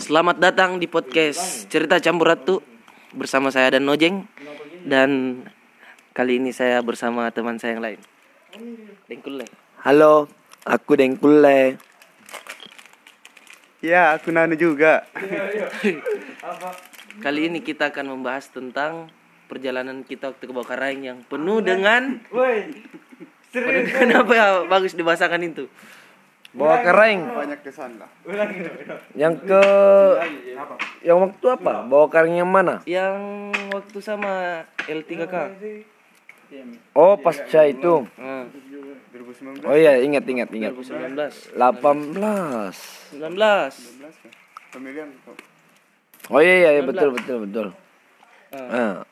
Selamat datang di podcast Cerita Campur Ratu bersama saya dan Nojeng dan kali ini saya bersama teman saya yang lain. Dengkul Le. Halo, aku Dengkule. Ya, aku Nano juga. Kali ini kita akan membahas tentang perjalanan kita waktu ke Bawakaraeng yang penuh dengan penuh dengan apa ya bagus dibahasakan itu. Bawa kering. Banyak kesan lah. Yang ke yang waktu apa? Bawa kering yang mana? Yang waktu sama L3K. Oh, pasca itu. 2019 Oh iya, ingat ingat ingat. 2019. 18. 19. pemilihan Oh iya iya, iya betul betul betul. Ah.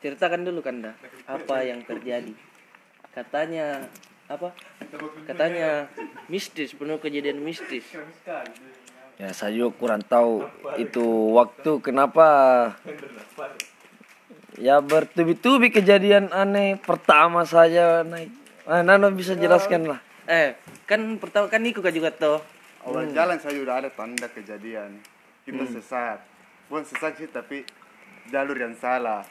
Ceritakan dulu Kanda, apa yang terjadi? Katanya apa? Katanya mistis, penuh kejadian mistis. Ya. Saya juga kurang tahu itu waktu kenapa. Ya bertubi-tubi kejadian aneh pertama saja naik. Ah, Nano bisa jelaskan lah. Eh, kan pertama kan Niko juga tuh. awal jalan saya udah ada tanda kejadian. Kita sesat. Bukan sesat sih tapi jalur yang salah.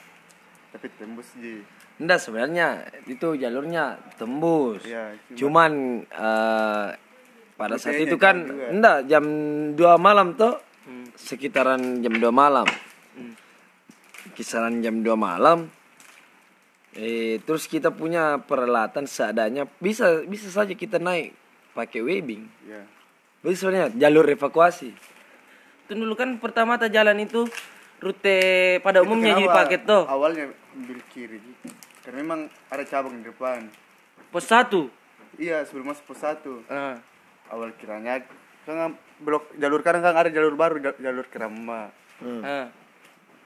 Tapi tembus ji Enggak sebenarnya itu jalurnya tembus. Iya, Cuman eh, pada saat itu kan enggak jam 2 malam tuh sekitaran jam 2 malam. Kisaran jam 2 malam. Eh terus kita punya peralatan seadanya bisa bisa saja kita naik pakai webbing. ya Bisa sebenarnya jalur evakuasi. Itu dulu kan pertama ta jalan itu rute pada umumnya jadi Kenapa paket tuh. awalnya ambil kiri gitu karena memang ada cabang di depan Pos satu. iya sebelum masuk pos satu Ah, awal kiranya kan blok jalur kanan kan ada jalur baru ja- jalur kerama ah.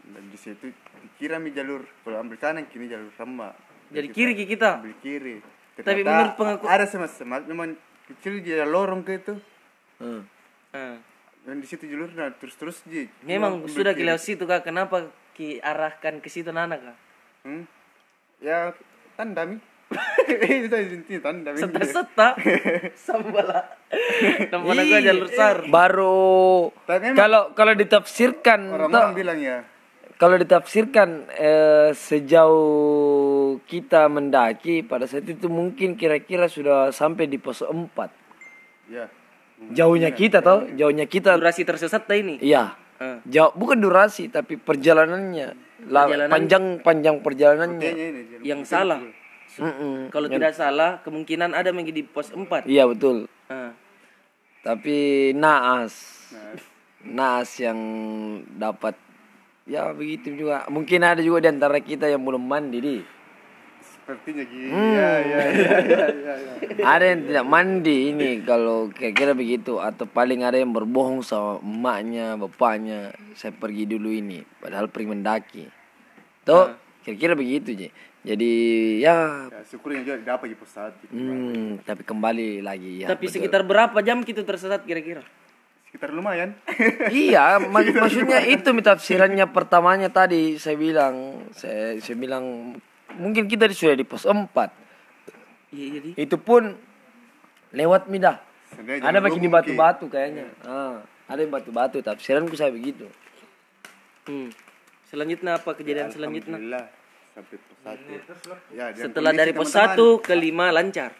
dan di situ dikira mi jalur kalau ambil kanan kini jalur sama Jadi kiri ki kita. ambil kiri Tapi Ternyata menurut pengaku- ada semat-semat memang kecil dia lorong ke itu Hmm. Ah. dan di situ jalurnya terus terus ji Memang sudah kilauan situ kak, kenapa ki arahkan ke situ Nana kak? hmm? Ya tanda mi. Itu intinya tanda mi. Seta-seta Sambala. Namanya gua jalur sar Baru. Kalau kalau ditafsirkan orang-orang toh, bilang ya. kalau ditafsirkan eh, sejauh kita mendaki pada saat itu mungkin kira-kira sudah sampai di pos 4 ya. Jauhnya kita toh. Jauhnya kita. Durasi tersesat ta ini. Iya. Ah. jauh bukan durasi tapi perjalanannya La- Perjalanan- panjang panjang perjalanannya. Kayaknya ini jalur Yang salah. Mm-mm. Kalau tidak salah Kemungkinan ada yang di pos 4 iya betul. Ah. tapi naas. Nah, naas yang dapat. Ya begitu juga. Mungkin ada juga di antara kita yang belum mandi di sepertinya gitu Hmm. ya ya ya ya ya, ya. ada yang tidak mandi ini kalau kira-kira begitu atau paling ada yang berbohong sama emaknya bapaknya saya pergi dulu ini padahal pergi mendaki. Tuh kira-kira begitu je jadi ya. Ya syukurin juga dapat di pos satu hmm, tapi kembali lagi ya Tapi betul. sekitar berapa jam kita tersesat kira-kira? Sekitar lumayan. Iya mak- maksudnya itu tafsirannya pertamanya tadi saya bilang saya saya bilang mungkin kita sudah di pos 4 Iya jadi itu pun lewat midah. Sebenarnya ada makin di batu-batu kayaknya. Ah, ada yang batu-batu tafsiranku saya begitu. Hmm. Selanjutnya apa kejadian selanjutnya? Alhamdulillah sampai pos satu. Ya dan Setelah dari pos teman-teman. 1 ke 5 lancar.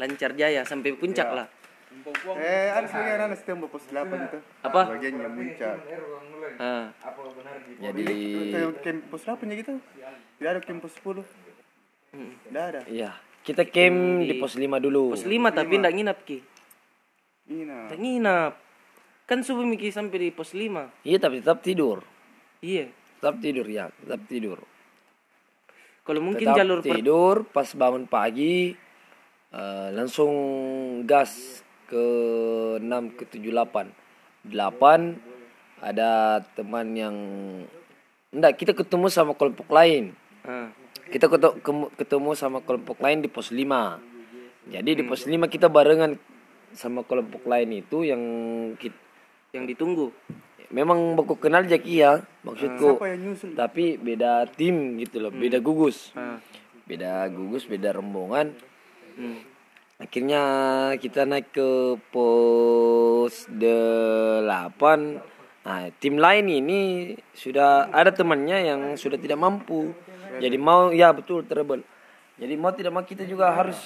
Lancar jaya sampai puncak lah. Eh ada sebagian anak setempat pos 8 itu. Apa? bagian yang muncak ah. jadi Kayak camp pos 8 ya gitu tidak ada camp pos 10 tidak ada? Iya. Kita camp di pos 5 dulu. Pos 5 tapi ndak nginap ki. Ini nah Ndak nginap. Kan subuh Miki sampai di pos 5 iya tapi tetap tidur. Iya. Tetap tidur ya. Tetap tidur. Kalau mungkin tetap jalur per- tidur pas bangun pagi eh, langsung gas ke 6 ke 7 8 8 ada teman yang enggak kita ketemu sama kelompok lain. Kita ketemu sama kelompok lain di pos 5 jadi di pos 5 kita barengan sama kelompok lain itu yang kita, Yang ditunggu. Memang baku kenal Jaki ya maksudku. Tapi beda tim gitu loh beda gugus. Ah. beda gugus beda rombongan. Hmm. akhirnya kita naik ke pos 8 Nah, tim lain ini sudah ada temannya yang sudah tidak mampu. Jadi mau ya betul treble. Jadi mau tidak mau kita juga harus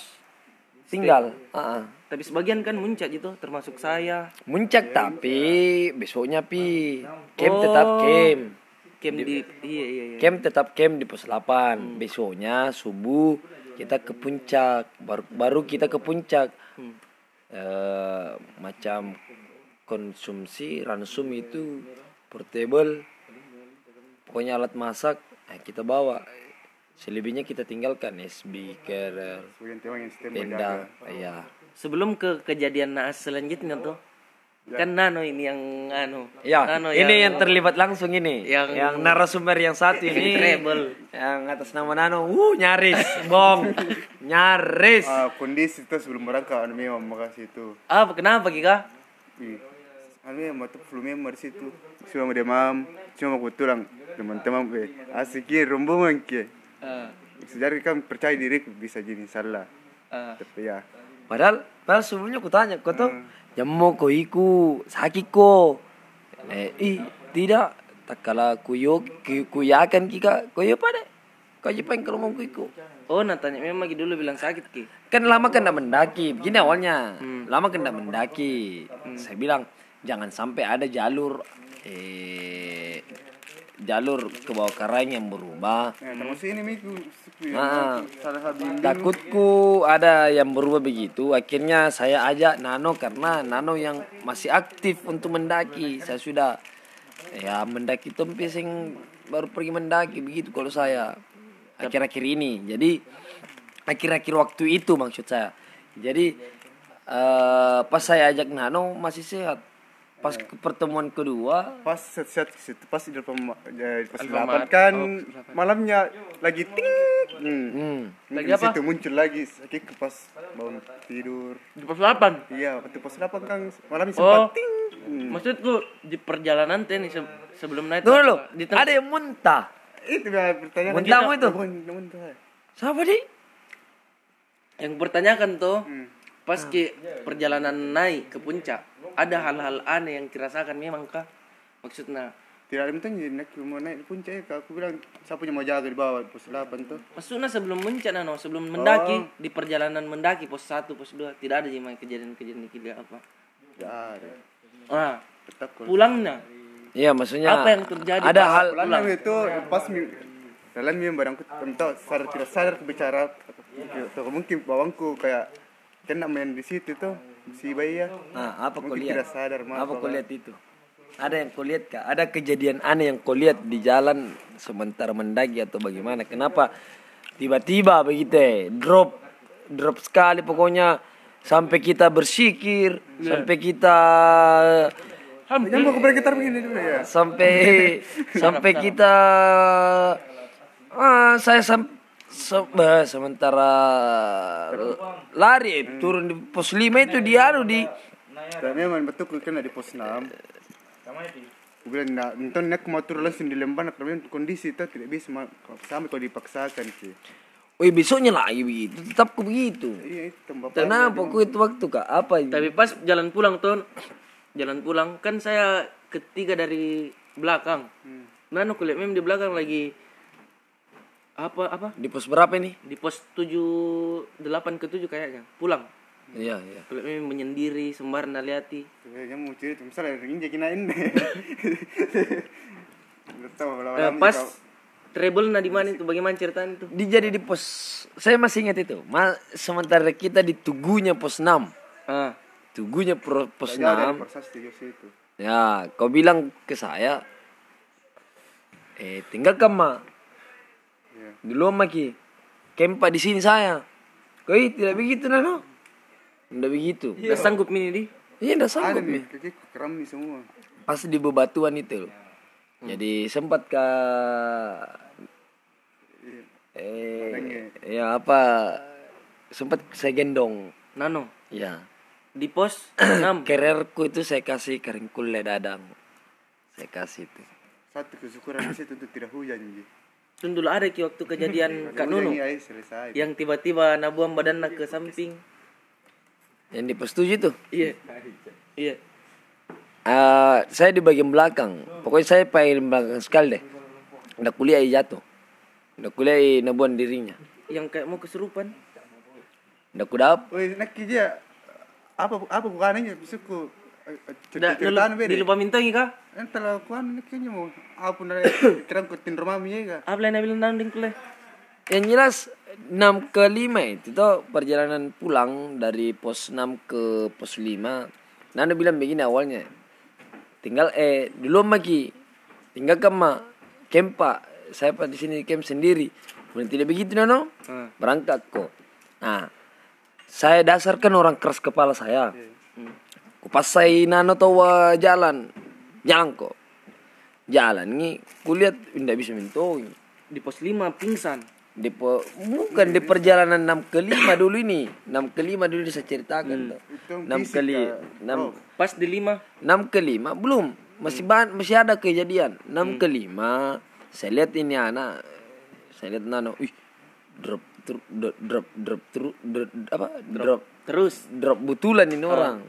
tinggal. Ah, ah. Tapi sebagian kan muncak gitu, termasuk saya. Muncak tapi besoknya pi camp tetap Oh. camp. Camp di iya iya iya. Camp tetap camp di pos 8. Besoknya subuh kita ke puncak. Baru, baru kita ke puncak. Hmm. Eh, macam konsumsi ransum itu portable pokoknya alat masak eh, kita bawa selebihnya kita tinggalkan SB yang sistem tenda ya Sebelum ke kejadian naas selanjutnya tuh. Kan Nano ini yang anu. ya Nano ini yang terlibat langsung ini yang- yang, narasumber yang satu ini Treble. yang atas nama Nano uh nyaris bong nyaris Ah, kondisi itu sebelum berangkat anu memang makasih itu. Apa kenapa Kika? Anu memang tuh flu memang di situ. Cuma demam, cuma aku tulang teman-teman eh asikin rombongan ke. Ah, Sejarah kan percaya diri bisa jadi salah. ah. Tapi ya, padahal padahal sebelumnya aku tanya kau tuh jammu ko iku sakit ko eh ih tidak. Tak kala kuyo ku- kuyakan kika kuyo pada kau jepang kalau mau iku. Oh, nah tanya memang lagi dulu bilang sakit Ki. kan lama kan ndak mendaki. Begini awalnya. Lama kan ndak mendaki. Saya bilang jangan sampai ada jalur. Eh jalur ke bawah karang yang berubah nah. Ah. Yang Takutku ada yang berubah begitu. Akhirnya saya ajak Nano karena Nano yang masih aktif untuk mendaki. Saya sudah ya mendaki tempe sing baru pergi mendaki begitu kalau saya akhir-akhir ini. Jadi akhir-akhir waktu itu maksud saya. Jadi eh, pas saya ajak Nano masih sehat. Pas ke pertemuan kedua pas set set ke situ pas di depan eh, pas delapan kan malamnya lagi ting hmm. hmm, Lagi apa? situ muncul lagi sakit ke pas bangun tidur Di pos 8. iya waktu pas delapan kan malamnya Oh. sempat ting hmm. Maksudku di perjalanan teh nih se- sebelum naik di tengah- Ada yang muntah. itu dia pertanyaan Muntahmu itu? Muntah. Siapa di? yang bertanyakan tuh Hmm. pas ke perjalanan naik ke puncak ada hal-hal aneh yang kirasakan memang kah maksudnya tidak ada minta jadi naik mau naik puncak ya Kak. aku bilang siapa yang mau jaga di bawah pos delapan tuh maksudnya sebelum puncak nano sebelum mendaki Oh. di perjalanan mendaki pos 1 pos 2 tidak ada memang kejadian-kejadian tidak apa tidak ada ah pulangnya Iya, maksudnya Apa yang terjadi, Ada hal pulang itu pas mi- dalam mie barangku entah sadar tidak sadar bicara atau mungkin bawangku kayak kena main di situ tuh si bayi ya Nah, apa kau mungkin lihat? sadar maaf Apa kau lihat itu? Ada yang kau lihat kah? Ada kejadian aneh yang kau lihat di jalan sementara mendaki atau bagaimana? Kenapa tiba-tiba begitu eh, drop drop sekali pokoknya sampai kita bersikir, sampai kita dulu ya. sampai sampai kita ah saya sam se- bah, sementara lari turun di pos 5 itu dia anu di Dan memang betul kena di pos 6. Aku bilang nak nonton nak mau turun langsung di karena memang kondisi itu tidak bisa ma- sampai kalau dipaksakan sih. Wih besoknya lagi begitu, tetap ku begitu. Iya itu bapak. Kenapa ku itu waktu kak? Apa ini? tapi pas jalan pulang tuh jalan pulang kan saya ketiga dari belakang Hmm. nano kulihat memang di belakang lagi apa apa Di pos berapa ini? di pos 7 8 ke 7 kayaknya pulang Iya iya. memang menyendiri sembarang naliati Sebenarnya mau cerita misalnya injek kena ini. Nggak tahu Eh, lama-lama pas treble nah di mana itu bagaimana ceritanya itu Di jadi di pos saya masih ingat itu. Ma, sementara kita di tugunya pos 6. ah Tugunya pro- pos Jauh dari 6. proses tiga situ. Ya, kau bilang ke saya, eh tinggalkan ma. Iya. Dulu ma ki, kempa di sini saya. Kau tidak begitu nano? Tidak begitu. nggak sanggup ini di Iya, tidak sanggup nih keram nih semua. Pas di bebatuan itu. loh. Jadi sempat ke eh ya apa sempat saya gendong nano ya di pos 6 kererku itu saya kasih keringkul dadang saya kasih itu Satu kesyukuran di situ tuh tidak hujan. Tun dulu ada ki waktu kejadian Kak Nunu iya, yang tiba-tiba nabuang badannya ke samping yang di pos tujuh tuh iya iya Eh, saya di bagian belakang. Pokoknya saya paling belakang sekali deh. Nggak kuliah jatuh. Nggak kuliah i nabuan dirinya. Yang kayak mau kesurupan. Nggak kudap. Woi, nak dia apa apa bukannya bisuku Udah, dulu, cerita beda. dilupa mintangi kah? Entar lah kuan nak kayaknya mau apa dari kira kutin rumah mi ya Apa yang bilang nanding kule? Yang jelas 6 ke 5 itu tuh perjalanan pulang dari pos 6 ke pos 5. Nanda bilang begini awalnya. Tinggal eh dulu lagi. Tinggal kema kempa. Saya di sini camp sendiri. Kemudian tidak begitu Nano. Hmm. Berangkat kok. Nah, saya dasarkan orang keras kepala saya. Kupasai nano tawa jalan. Jalan kok. Jalan ini kulihat tidak bisa mentoi. Di pos 5 pingsan. Di po, bukan di perjalanan 6 ke 5 dulu ini. 6 ke 5 dulu saya ceritakan. yang 6 fisik, kali Kak. 6 Oh. Pas di 5 6 ke 5 belum. Masih ban, masih ada kejadian. 6 ke 5 saya lihat ini anak saya lihat nano, ih drop drop drop drop drop, drop, drop apa? Drop terus. drop betulan ini orang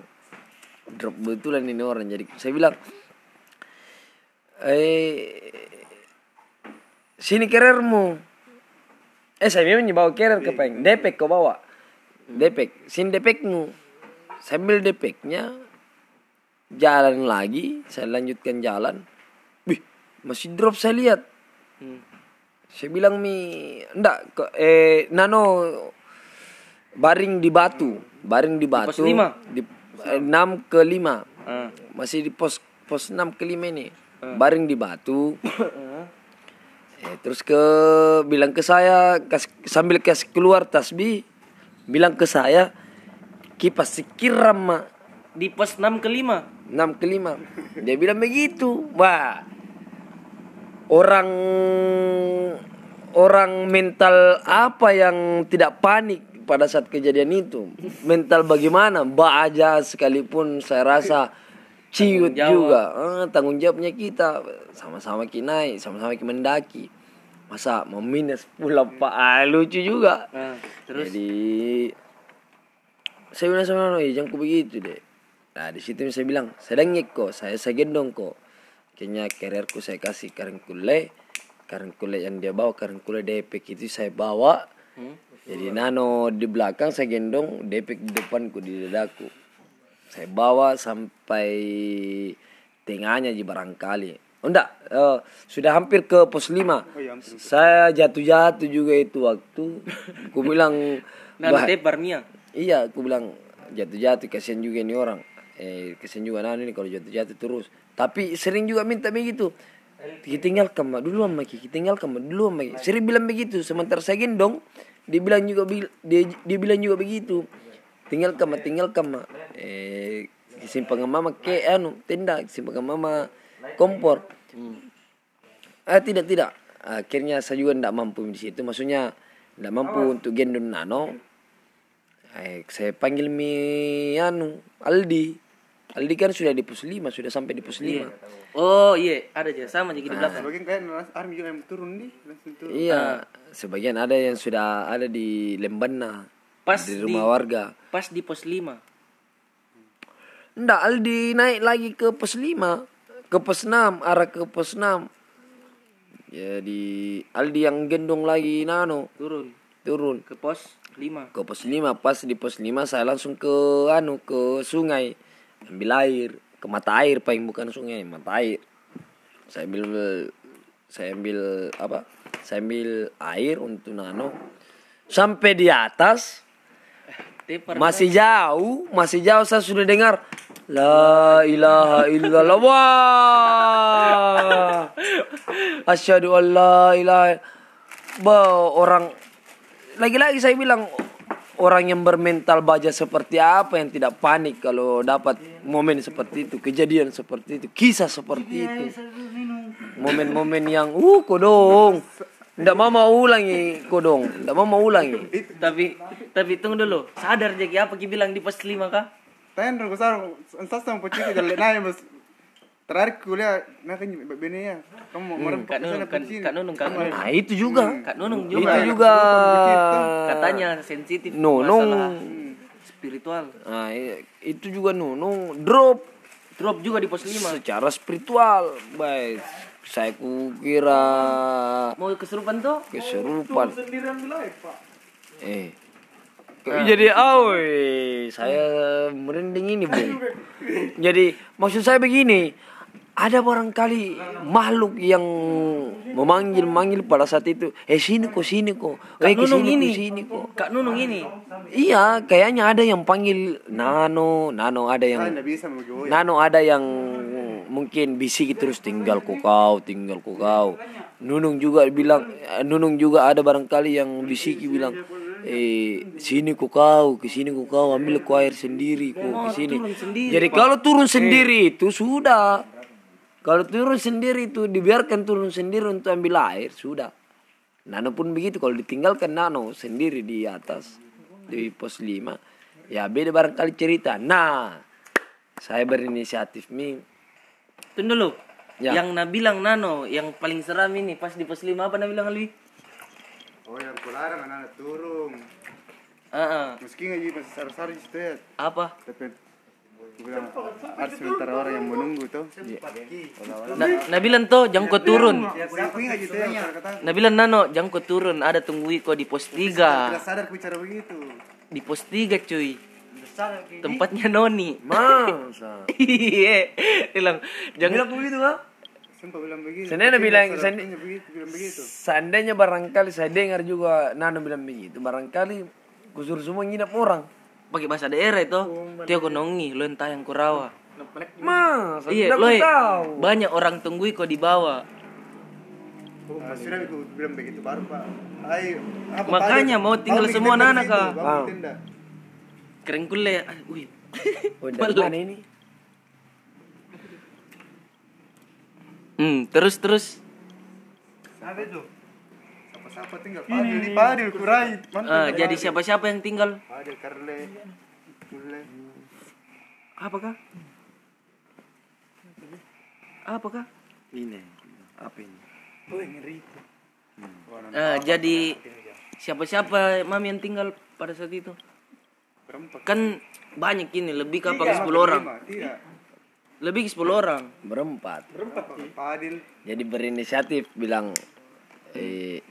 drop betulan ini orang. Jadi saya bilang eh sini kerermu. Eh saya memang bawa kerer ke peng. Depek kau bawa. Depek. Sini depekmu. Saya ambil depeknya jalan lagi. Saya lanjutkan jalan. Wih, masih drop saya lihat. Hmm. saya bilang mi enggak ke, eh nano baring di batu. Baring di batu. lima? di enam ke lima. Ah. masih di pos pos enam ke lima ini. Baring di batu. Eh, terus ke bilang ke saya kas, sambil kasih keluar tasbih bilang ke saya kipas sikiram mak. Di pos 6 ke 5. enam ke lima. Dia bilang begitu. Wah. Orang orang mental apa yang tidak panik pada saat kejadian itu. Mental bagaimana? Baja sekalipun saya rasa ciut juga. Eh, tanggung jawabnya kita. Sama-sama kita naik sama-sama kita mendaki. Masa mau minus pula pak ah, lucu juga. Ah, terus? Jadi saya bilang sama Noy, jangan begitu deh. Nah di situ saya bilang, saya dengek kok, saya saya gendong kok. Kayaknya carrierku saya kasih karen kule, karen kule yang dia bawa karen kule depek itu saya bawa. Hmm? Jadi nano di belakang saya gendong, depek di depanku di dadaku. Saya bawa sampai tengahnya di barangkali. Oh enggak, eh, sudah hampir ke pos 5. iya, hampir. Saya jatuh-jatuh juga itu waktu. Ku bilang Nah, "Bah, tebar Mia. Iya, aku bilang jatuh-jatuh kasihan juga ini orang. Eh, kasihan juga Nano ini kalau jatuh-jatuh terus. Tapi sering juga minta begitu. Kita tinggal kamu dulu sama Kita tinggal kamu dulu sama Ki. Sering bilang begitu. Sementara saya gendong, dia bilang juga dia, dia bilang juga begitu. Tinggal kamu, tinggal kamu. Eh, simpang mama ke anu tenda, simpang mama kompor. Ah tidak tidak. Akhirnya saya juga tidak mampu di situ. Maksudnya tidak mampu untuk gendong Nano. Eh, saya panggil mi anu Aldi. Aldi kan sudah di pos 5, sudah sampai di pos 5. Oh iya, ada aja sama jadi di Ah. belakang. Sebagian kayak army juga yang turun nih langsung turun. Iya, sebagian ada yang sudah ada di Lembana. Pas di di, rumah warga. pas di pos 5. Nggak, Aldi naik lagi ke pos 5. Ke pos 6, arah ke pos 6. Jadi Aldi yang gendong lagi Nano Turun turun ke pos 5. ke pos 5 pas di pos 5 saya langsung ke anu ke sungai ambil air ke mata air paling bukan sungai mata air. Saya ambil saya ambil apa? Saya ambil air untuk nano. Sampai di atas masih jauh masih jauh saya sudah dengar la ilaha illallah. Wah. Asyhadu an la ilaha Bah, orang lagi-lagi saya bilang orang yang bermental baja seperti apa yang tidak panik kalau dapat momen seperti itu kejadian seperti itu kisah seperti itu momen-momen yang uh kodong ndak mau mau ulangi kodong ndak mau mau ulangi Tapi tapi tunggu dulu. Sadar jadi apa ki bilang di pos 5 kah? Tahan rego sar entah sama pocik jalan naik mas. Terakhir kuliah nah kan bene ya. Kamu mau merem Kak Nunung, kan, Kak Nunung, Nunung. nah itu juga. Kak Nunung itu juga. juga. Katanya sensitif Nunung. masalah spiritual. Nah, itu juga Nunung. Drop. Drop juga di pos 5 secara spiritual baik. Saya kukira mau kesurupan tuh kesurupan eh. Kok jadi awe saya merinding ini bu. Jadi maksud saya begini ada barangkali makhluk yang memanggil manggil pada saat itu eh sini kok sini kok eh Kak Nunung ke sini ini kok sini kok Kak Nunung ini iya kayaknya ada yang panggil nano nano ada yang. Nano ada yang mungkin bisik terus tinggal ku kau, tinggal ku kau. Nunung juga bilang, Nunung juga ada barangkali yang bisiki bilang, eh sini ku kau, ke sini ku kau, ambil ku air sendiri, ku ke sini. turun sendiri, Jadi kalau turun sendiri itu sudah, kalau turun sendiri itu dibiarkan turun sendiri untuk ambil air sudah. Nano pun begitu kalau ditinggalkan Nano sendiri di atas di pos 5 ya beda barangkali cerita. Nah, saya berinisiatif mi tunggu dulu Ya. yang nak bilang Nano yang paling seram ini pas di pos 5 apa nak bilang Alwi Oh yang kularang anak-anak turun. Ah, ah. Meski nggak jadi masih sar-sar di situ ya. apa Tapi bilang ada sementara orang yang menunggu tuh. Na, nak bilang tuh jangan kau turun bilang Nano jangan kau turun ada tunggui kau di pos 3 Tidak sadar aku bicara begitu. di pos 3 cuy tempatnya Noni masa. iya bilang jangan begitu kan? Sumpah bilang begitu. Sebenarnya bilang- bilang begitu. Seandainya barangkali saya dengar juga Nano bilang begitu, barangkali kusur semua nginap orang. Pakai bahasa daerah itu Tio konongi lo entah yang kurawa iya tidak lo ku tahu. banyak orang tunggui kau di bawah Ah, sudah aku bilang begitu baru pak. Ayo. apa, Makanya mau tinggal semua situ, Kak. Ah. keren kule ah, wih Oh, dari mana ini? hmm terus terus Siapa-siapa tinggal Padil ini Padil kurai. Mantap. Ah, jadi siapa siapa yang tinggal Padil Karle. Kule. apakah apakah Ini. Apa ini? Ah, jadi siapa siapa mami yang tinggal pada saat itu Berempat. kan banyak ini lebih ke apa 10 orang Tiga. lebih ke 10 orang Berempat. Padil. Jadi berinisiatif bilang eh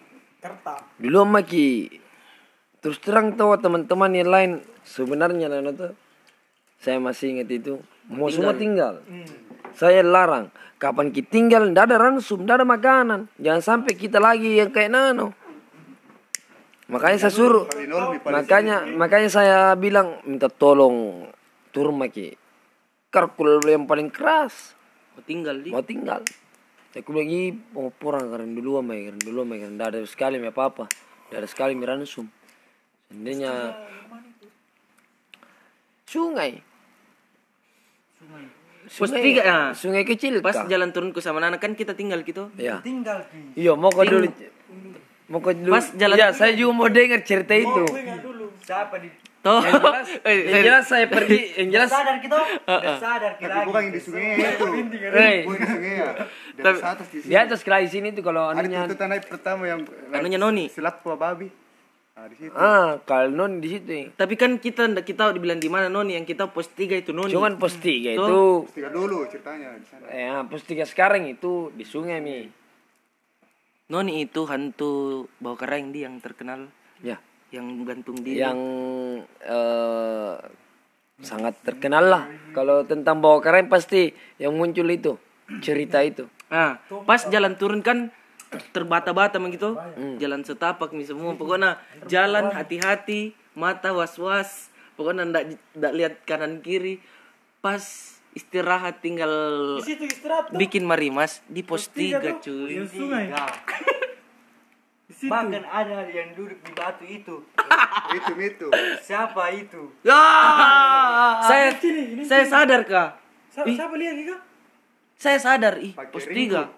dulu Maki terus terang tahu teman-teman yang lain. Sebenarnya Nano tuh. Saya masih ingat itu. Mau semua tinggal. saya larang. Kapan kita tinggal ndak ada ransum ndak ada makanan. Jangan sampai kita lagi yang kayak Nano makanya saya suruh. makanya makanya saya bilang minta tolong turun Maki karkul yang paling keras. Mau tinggal di mau tinggal aku bilang ih mau porang karena dulu sama karena dulu sama karena ada sekali apa apa ada sekali miransum seandainya sungai. Pos tiga, ya. sungai kecil pas kah? jalan turunku sama Nana kan kita tinggal gitu. Ya iya mau kau dulu mau kau dulu. Pas jalan- ya saya juga mau dengar cerita itu toh yang jelas, Eh, yang jelas saya pergi yang jelas sadar kita sadar kita Tapi bukan yang di sungai itu. Bukan di sungai ya. Di Tapi- atas atas di di atas kelai sini tuh kalau Ada anunya tuntutan naik pertama yang Anunya Noni. Silap tua babi. Nah, di situ. ah kalau non di situ ya. tapi kan kita ndak kita dibilang di mana Noni yang kita pos 3 itu Noni cuman pos tiga itu Tiga dulu ceritanya di sana. Ya, pos tiga sekarang itu di sungai mi. Noni itu hantu bau kering dia yang terkenal Ya, yang gantung diri yang eh, sangat terkenal lah. Kalau tentang bawa keren pasti yang muncul itu cerita itu. Nah, pas jalan turun kan terbata-bata begitu, jalan setapak nih semua. Pokoknya jalan hati-hati, mata was-was. Pokoknya ndak ndak lihat kanan kiri. Pas istirahat tinggal situ istirahat bikin marimas di pos 3 cuy. sungai bahkan ada yang duduk di batu itu itu itu. siapa itu Ah, saya saya sadar kak. Ih, siapa lihat kak saya sadar ih pos 3.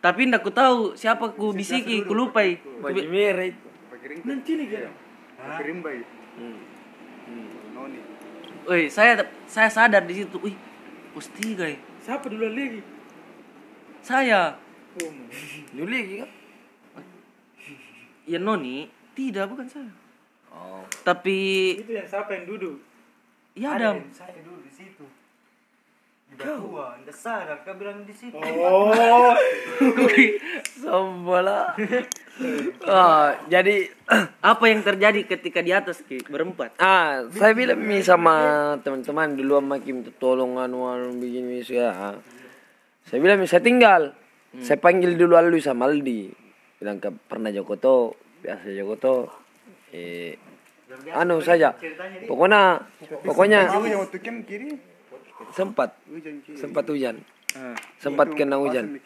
Tapi ndak ku tahu siapa ku bisiki, ku bi- mirip. Pakai ring. nanti nih kak Pakai rimbai. Noni. Woi, saya saya sadar di situ. Wih, pos 3 ya. siapa dulu lagi Saya. Dulu lagi kan? Ya Noni, tidak bukan saya. Oh. Tapi itu yang siapa yang duduk ya ada Adam. yang saya duduk di situ Di Papua, nggak sadar kau bilang di situ. Oh. Sombola. Ah, jadi Apa yang terjadi ketika di atas Ki? berempat? ah saya bilang nih sama teman-teman dulu sama Kim tuh tolong anu anu begini ya. Saya bilang saya tinggal. Saya panggil dulu Aldi sama Aldi. Bilang ke pernah Jokoto, biasa Jokoto. Eh anu saja. Pokoknya pokoknya kiri sempat hujan sempat hujan. Ah. Sempat kena hujan.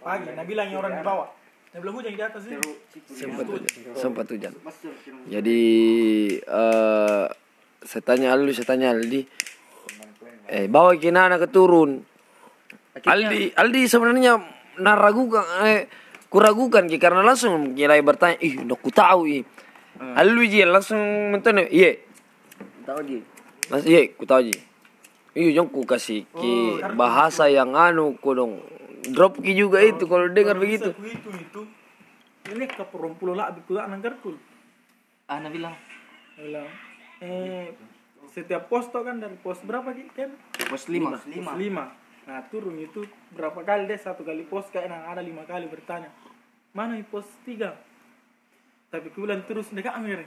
Pagi, nah bilang yang orang di bawah. Hujan di atas sempat hujan sempat hujan jadi eh saya tanya Aldi saya tanya Aldi eh bawa Kinana ke turun Aldi Aldi sebenarnya naragukan eh kuragukan Ki, karena langsung kira bertanya ih udah ku tahu ih Aldi ji langsung mentone iya Tahu Ji? mas iya ku tahu ji iya jong ku kasih ki bahasa yang anu ku dong drop ki juga itu kalau dengar begitu Aku itu itu. Ini ke perumpulo lah abis kuda nangkarkul. Ana bilang Bilang, eh setiap pos tuh kan dari pos berapa sih kan? pos lima. Pos lima. Nah turun itu berapa kali deh satu kali pos kayak nah, ada lima kali bertanya mana yang pos tiga. Tapi aku bilang terus mereka amir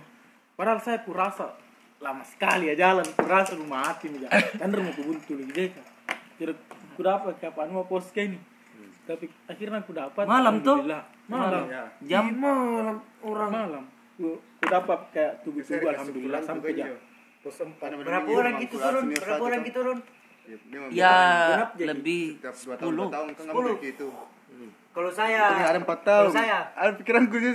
padahal saya kurasa lama sekali ya jalan. Kurasa aku mati nih kan mau kubuntu lagi deh kan kira aku dapat kapan mau pos kayak ini. Tapi akhirnya aku dapat Malam tuh? malam. Jam? Malam orang. Malam. Aku, dapat kayak tubuh-tubuh alhamdulillah sampai jam pos empat. Berapa orang gitu turun? Berapa orang gitu turun? ya jadi. lebih Setiap dua tahun dua tahun. Kalau saya, Ini ada empat tahun. Kalau saya, Ada pikiranku sih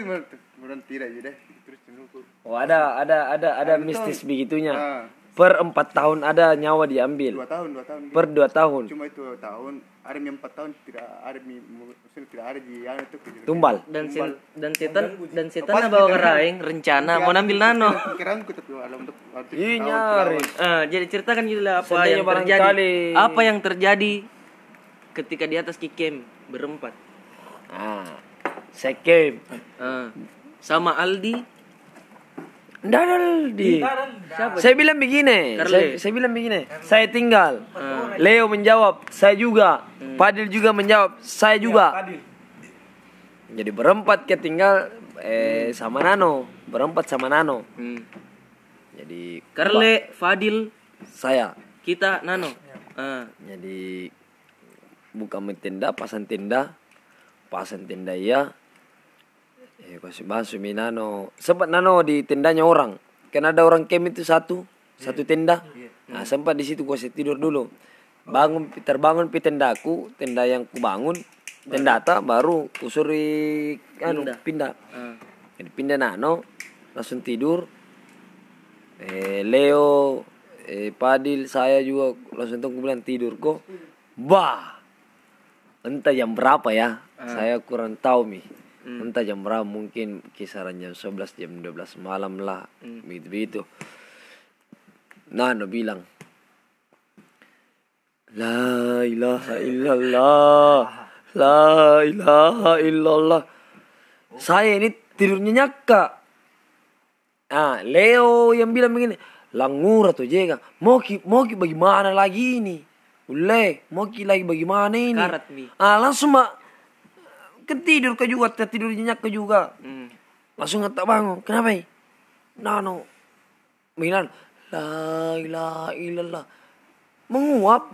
kemudian tidak aja deh. Terus tunggu. Oh ada ada ada ada mistis begitunya. Ah. Per empat tahun ada nyawa diambil. Dua tahun, dua tahun. Per dua tahun Cuma itu tahun. Ada yang empat tahun tidak ada maksudnya tidak ada di anu itu. tumbal. dan sen- dan setan dan setan bawa ke raing rencana mau ambil nano. Pikiranku tapi ada untuk tahun nyari. Ah, jadi ceritakan gitu lah apa yang terjadi. Apa yang terjadi ketika di atas kikem berempat. Ah, sekem. Ah, sama Aldi Dadal di. Saya bilang begini. Karle. Saya, saya bilang begini. Saya tinggal. Leo menjawab. Saya juga. Padil juga menjawab. Saya juga. Adil Jadi berempat ketinggal eh sama Nano. Berempat sama Nano. hmm. Jadi Karle, Fadil, saya. kita Nano. Ah, Jadi buka tenda, pasang tenda, pasang tenda iya. Eh kasih masuk mi nano. Sempat nano di tendanya orang. Kan ada orang kem itu satu, satu tenda. Nah sempat di situ gua tidur dulu. Bangun terbangun pi tendaku, tenda yang ku bangun, tenda ta baru kusuri anu pindah. ah. Jadi pindah nano, langsung tidur. Eh, Leo, eh, Padil, saya juga langsung tuh bilang tidur kok. Bah, entah jam berapa ya, saya kurang tahu mi. Entah jam berapa mungkin kisaran jam 11 jam 12 malam lah, begitu begitu. Nano bilang, La ilaha illallah, la ilaha illallah. Saya ini tidurnya nyaka. Ah, Leo yang bilang begini, langur atau jega, mau ki, mau ki bagaimana lagi ini? Ule, mau ki lagi bagaimana ini? Karat, Mi. Ah, langsung mak, kan tidur ke juga, tidur nyenyak ke juga. Hmm. Langsung ngetak bangun, kenapa ini? Nano, bilang, la ilaha illallah. Menguap.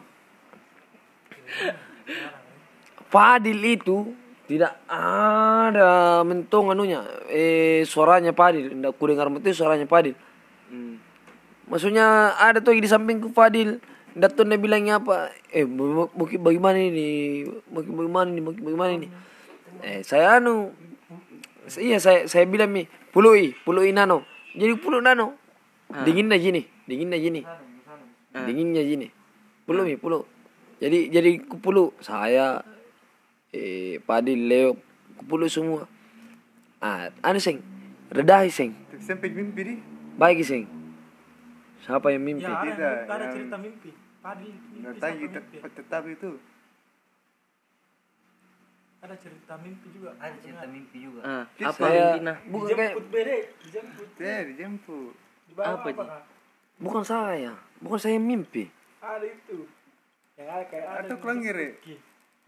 Padil itu tidak ada mentong anunya eh suaranya Padil ndak ku dengar betul suaranya Padil Hmm. maksudnya ada tuh di sampingku Fadil tuh dia bilangnya apa? Eh ki bagaimana ini? Ki bagaimana ini? Ki bagaimana ini? Eh saya anu iya saya saya bilang mi pului pului nano. Jadi puluh nano. Dinginnya gini dinginnya gini dinginnya gini puluh mi puluh jadi jadi ku puluh saya eh Padil Leo ku puluh semua. Ah anu seng? Redahi seng. Tapi sampai mimpi di. baik seng. Siapa yang mimpi? Ya ada, ada cerita mimpi Nggak siapa tahu tetap, mimpi tetap itu. ada cerita mimpi juga. Ada cerita mimpi juga. Ah, apa saya mimpi nah? bukan kayak dijemput bede dijemput. Ya, dijemput. di bawah Apa, apa, bukan saya. Bukan saya mimpi. Ada itu. Yang ada kayak ada atau kurang ngiri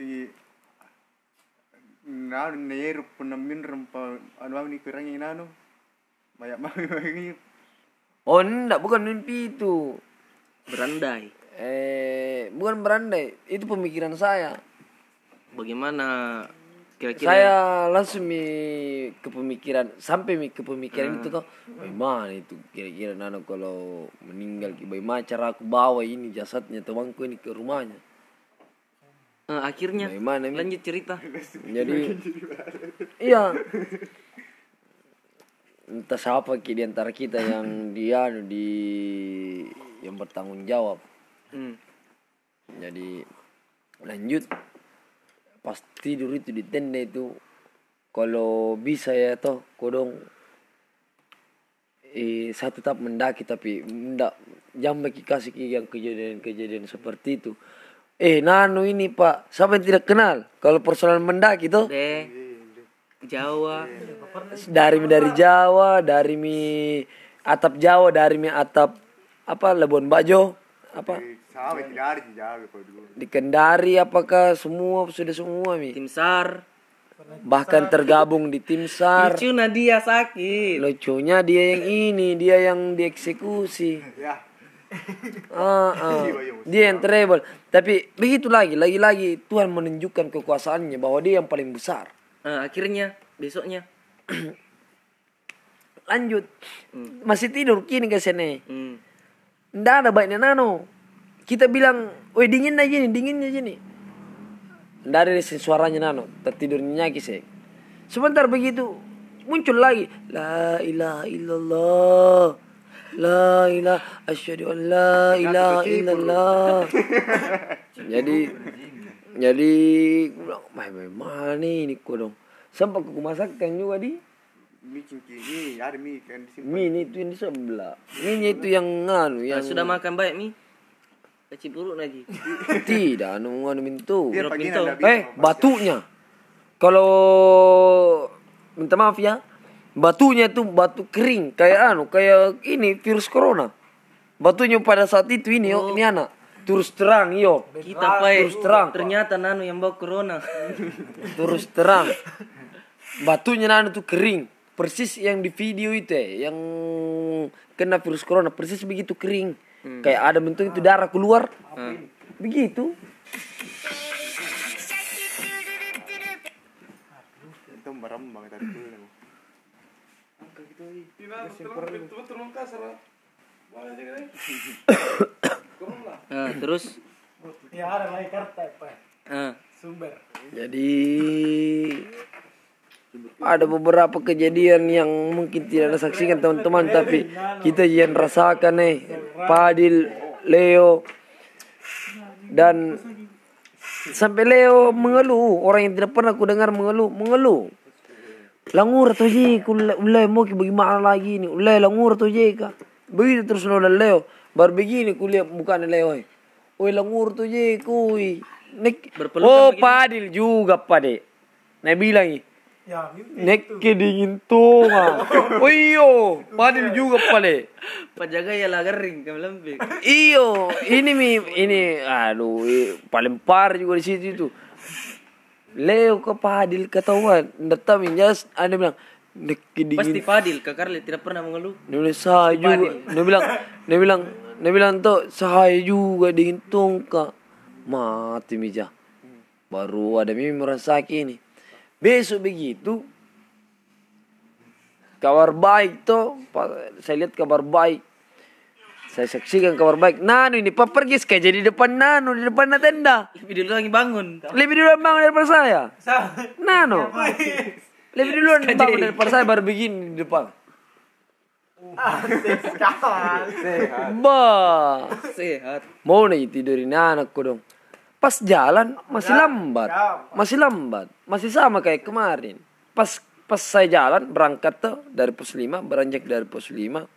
di nah neru penemin rempa anu ini kurang ini anu banyak banget Oh enggak, bukan mimpi itu. Berandai. Eh, bukan berandai, itu pemikiran saya. Bagaimana kira-kira Saya langsung mi ke pemikiran sampai mi ke pemikiran itu tuh, bagaimana itu kira-kira Nano kalau meninggal, bagaimana cara aku bawa ini jasadnya temanku ini ke rumahnya. Eh, akhirnya Bagaimana Mi? lanjut cerita. Jadi, iya. Entah siapa di antara kita yang dia di yang bertanggung jawab. Hmm. Jadi lanjut pas tidur itu di tenda itu kalau bisa ya toh kodong eh saya tetap mendaki tapi ndak jangan bagi kasih ki yang kejadian-kejadian seperti itu. Eh nano ini pak, siapa yang tidak kenal? Kalau persoalan mendaki toh Deh. Jawa. dari dari Jawa, dari mi atap Jawa, dari mi atap apa Labuan Bajo, apa? Sama tidak ada di Kendari apakah semua sudah semua mi? Tim SAR. bahkan tergabung di tim SAR. Lucu Nadia sakit. lucunya dia yang ini dia yang dieksekusi. Ya. Ah, ah. dia yang treble. Tapi begitu lagi lagi lagi Tuhan menunjukkan kekuasaannya bahwa dia yang paling besar. Eh, akhirnya besoknya. lanjut. Masih tidur kini ke sini. Hmm. Nggak ada baiknya nano. Kita bilang, weh dingin aja nih, dingin aja nih. Nggak ada sih suaranya nano, tertidur nyaki sih. Sebentar begitu, muncul lagi. La ilaha illallah. La ilaha asyhadu an la ilaha illallah. jadi jadi gue bilang, "Mah, mana nih ini kodong?" Sempat aku masakkan juga di mie cincin ada mie kan di sini mie ini itu yang di sebelah. Mie itu yang nganu yang Nah, sudah makan baik mi? Kaci buruk lagi. Tidak, anu anu pintu. Eh, batunya. Kalau minta maaf ya, batunya itu batu kering kayak anu, kayak ini virus corona. Batunya pada saat itu ini yo, ini anak terus terang yo. Kita pai. Terus terang. Ternyata nanu yang bawa corona. Terus terang. Batunya anu tuh kering. Persis yang di video itu ya, yang kena virus corona persis begitu kering. Kayak ada bentuk itu darah keluar. Begitu. itu merembang tadi dulu Nah, terus? Ya ada lagi kartu apa eh, sumber. Jadi ada beberapa kejadian yang mungkin tidak anda saksikan teman-teman tapi kita yang rasakan nih Padil, Leo dan sampai Leo mengeluh. Orang yang tidak pernah ku dengar mengeluh mengeluh. Langur tuh je ulai mau ke bagaimana lagi ini ulai langur tuh je kak begitu terus nolak Leo baru begini kulihat mukanya Leo eh. Oi langur tuh je kui Nek, oh padil juga pade Nah bilang ya mimpi Nek dingin tuh Oh iyo Padil juga pade penjaga ya lah kering kami lembek. Iyo Ini mi Ini Aduh Paling par juga di situ itu Leo ke padil ketahuan mi jas Ada bilang Nek dingin Pasti Fadil, Kak Karli tidak pernah mengeluh. Dia bilang saya juga. Dia bilang, dia bilang, dia bilang tuh saya juga dingin tungka. Mati mija. Baru ada mimi merasaki ini. Besok begitu. Kabar baik. Pa- Saya lihat kabar baik. Saya saksikan kabar baik. Nano ini pak pergi kayak jadi depan Nano di depan tenda. Lebih dulu lagi bangun. Lebih dulu bangun daripada saya. Nano. Lebih dulu bangun daripada saya baru begini di depan. Bah. Sehat. Mau nih tidurin anakku dong. Pas jalan masih lambat. Masih lambat. Masih sama kayak kemarin. Pas pas saya jalan berangkat tuh dari pos 5, beranjak dari pos 5,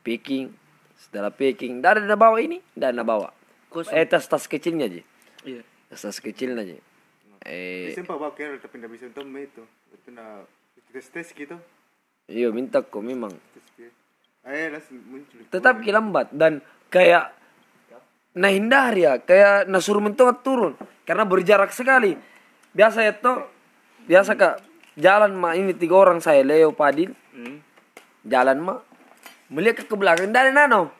picking. Setelah picking, dari ada bawa ini, dan bawa. Kos. Eh tas tas kecilnya aja. Iya. Tas tas kecilnya aja. Eh, pak bawa kira tapi tidak bisa untuk itu itu na tes tes gitu iya minta kok memang. eh langsung muncul Tetap lambat dan kayak nah hindari ya. Kayak suruh mentok turun. Karena berjarak sekali. Biasa ya toh biasa kak. Jalan mak. Ini tiga orang saya Leo Padil Hmm. jalan mak. Melihat ke, ke belakang. Dari nano?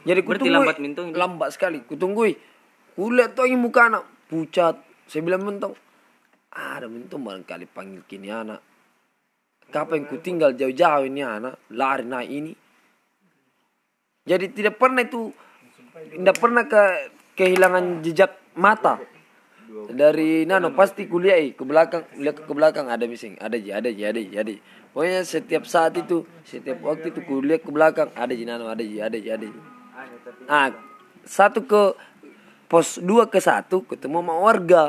Jadi Berarti kutunggui lambat mintong ini? lambat sekali. Kutunggui kulihat tuh ini muka anak. Pucat. Saya bilang mentong ada mentong barangkali panggil kini anak. Kapan ku tinggal jauh-jauh ini anak? Lari naik ini jadi tidak pernah itu tidak pernah ke kehilangan jejak mata. Dari nano pasti kuliah eh, ke belakang lihat ke belakang ada bising ada ji ada ji ada ji ada ji. Pokoknya setiap saat itu setiap waktu itu kuliah ke belakang ada ji nano ada ji ada ji ada ji. Ah satu ke pos dua ke satu ketemu sama warga.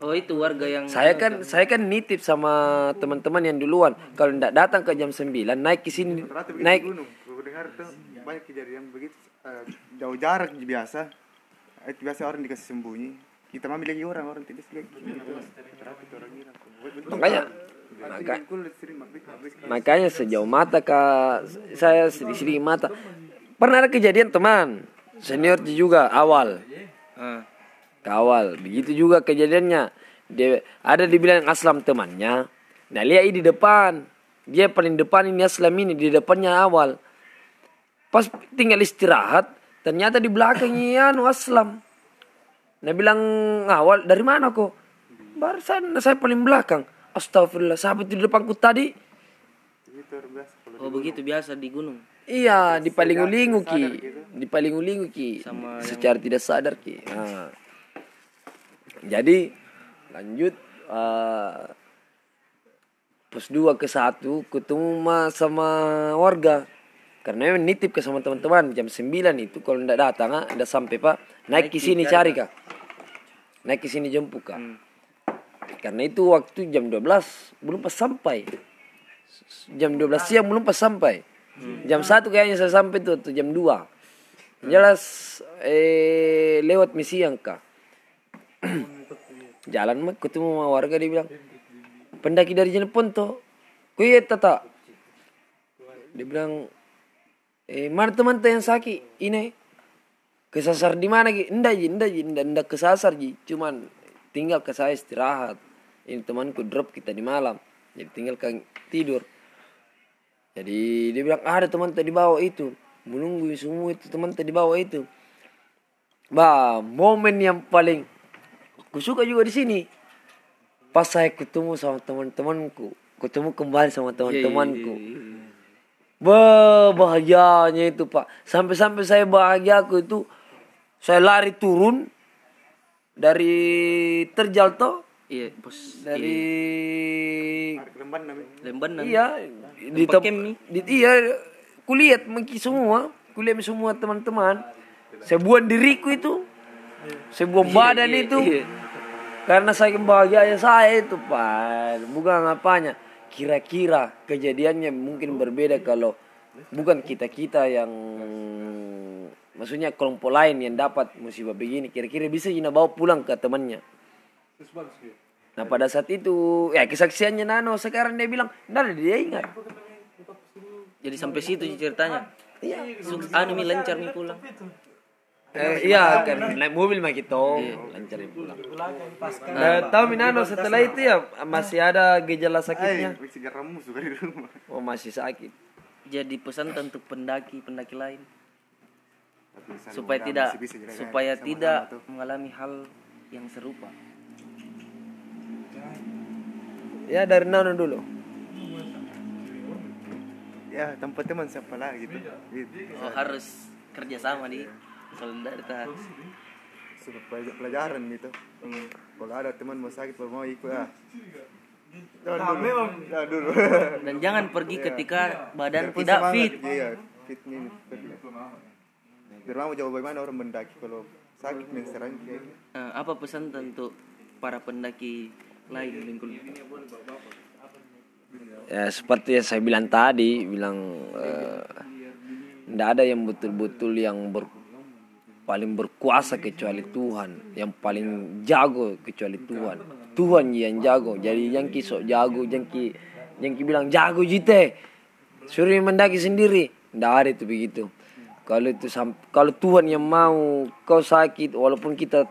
Oh itu warga yang saya kan saya kan nitip sama teman-teman yang duluan. Kalau tidak datang ke jam 9 naik ke sini naik dengar tuh banyak kejadian begitu eh, jauh jarak biasa. Itu biasa orang dikasih sembunyi. Kita mah lagi orang orang tidak sih gitu. Rata itu orang gila. makanya Maka makanya sejauh mata kak saya sedikit mata. Pernah ada kejadian teman? Senior juga awal. Ah. kawal begitu juga kejadiannya. Dia ada dibilang aslam temannya. Nah lihat di depan. Dia paling depan ini aslam ini di depannya awal pas tinggal istirahat ternyata di belakangnya anu aslam nah bilang awal dari mana kok barusan saya paling belakang. Astagfirullah sahabat di depanku tadi. Gitu Oh begitu biasa di gunung. Iya, di paling ulingu ki, di paling ulingu ki, Sama secara tidak sadar ki. Nah. Jadi lanjut eh pos dua ke satu ketemu ma sama warga karena memang nitip ke sama teman-teman jam 9 itu kalau tidak datang ah tidak sampai pak naik ke sini cari kak. Naik ke sini jemput kak. Karena itu waktu jam 12 belum pas sampai. Jam 12 siang belum pas sampai. Jam satu kayaknya saya sampai tuh, tuh jam 2 jelas eh lewat misi yang kak. Jalan mah ketemu sama warga dia bilang. Pendaki dari Jeneponto tuh. Kuya tata. Dia bilang eh mana teman yang sakit ini kesasar di mana ki? Enggak ji enggak ji enggak, enggak kesasar ji. Cuman tinggal ke saya istirahat. Ini temanku drop kita di malam. Jadi tinggal ke tidur. Jadi dia bilang ada teman tadi bawa itu. Menunggu semua itu teman tadi bawa itu. Bah momen yang paling ku suka juga di sini. Pas saya ketemu sama teman-temanku. Ketemu kembali sama teman-temanku Bah, bahagianya itu pak. Sampai-sampai saya bahagia aku itu saya lari turun dari terjal toh. Iya, bos. dari Lemban namanya. Lemban nan. iya. Di Tempat di iya kulihat mengki semua. Kulihat semua teman-teman. Saya buang diriku itu. Saya buang badan iya, itu. iya. karena saya bahagia saya itu pak. Bukan apanya kira-kira kejadiannya mungkin berbeda kalau bukan kita kita yang maksudnya kelompok lain yang dapat musibah begini kira-kira bisa Ina bawa pulang ke temannya Nah pada saat itu ya kesaksiannya Nano sekarang dia bilang, "Nggak ada dia ingat." Jadi sampai situ ceritanya. Iya. Anu mi lancar mi pulang. Eh, iya kan naik mobil mah gitu, lancar dia pulang. Nah, tahu mi Nano setelah itu ya masih ada gejala sakitnya. Bisa garamu suka di rumah. Oh masih sakit. Jadi pesan untuk pendaki pendaki lain supaya tidak supaya tidak mengalami hal yang serupa. Ya dari Nano dulu. Ya, tempat teman siapa lagi gitu. Gitu. Oh, harus kerjasama di solidaritas. Sudah pelaj- pelajaran gitu. Kalau ada teman mau sakit, kalau mau ikut ah. Jangan dulu. Jangan dulu. Dan jangan pergi ketika badan Biar pun tidak semangat, fit. Iya, fit nih. Biar mau coba bagaimana orang mendaki kalau sakit menserang kayak gitu. Eh, apa pesan untuk para pendaki lain Bengkulu? Ya seperti yang saya bilang tadi, bilang tidak ada yang betul-betul yang ber, paling berkuasa kecuali Tuhan, yang paling jago kecuali Tuhan. Tuhan yang jago. Jadi yang kisok jago, yang ki yang ki bilang jago jite. Suruh mendaki sendiri. Tidak ada itu begitu. kalau itu kalau Tuhan yang mau kau sakit walaupun kita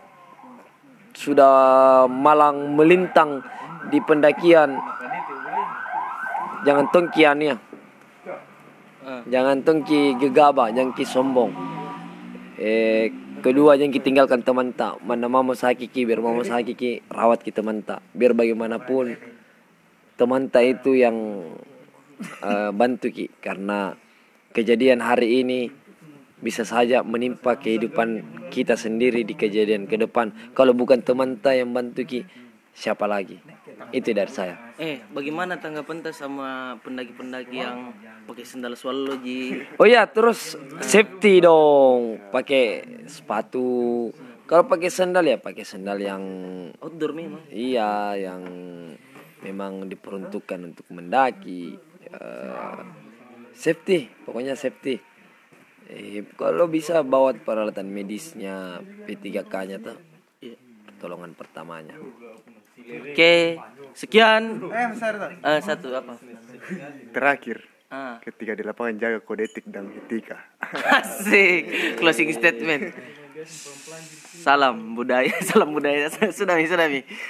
sudah malang melintang di pendakian jangan tongkian ya Ah. jangan tongki gegabah jangan ki sombong eh kedua jangan ki tinggalkan teman tak. Mana mama sakit ki biar mama sakit ki rawat ki teman tak. Biar bagaimanapun teman tak itu yang eh, bantu ki. Karena kejadian hari ini bisa saja menimpa kehidupan kita sendiri di kejadian ke depan. Kalau bukan teman tak yang bantu ki siapa lagi itu dari saya Eh, bagaimana tanggapan tas sama pendaki-pendaki yang pakai sandal swallow ji? Oh ya, terus safety dong. Pakai sepatu. Kalau pakai sandal ya pakai sandal yang Outdoor memang. iya yang memang diperuntukkan untuk mendaki. Eh, safety, pokoknya safety. Eh, kalau bisa bawa peralatan medisnya P3K-nya tuh. Iya. Pertolongan pertamanya. Oke, sekian. Eh, besar? Eh, satu apa? Terakhir, Ah, ketika di lapangan jaga kodetik dan etika. asik. Closing statement. Salam budaya, salam budaya. Sudah, sudah.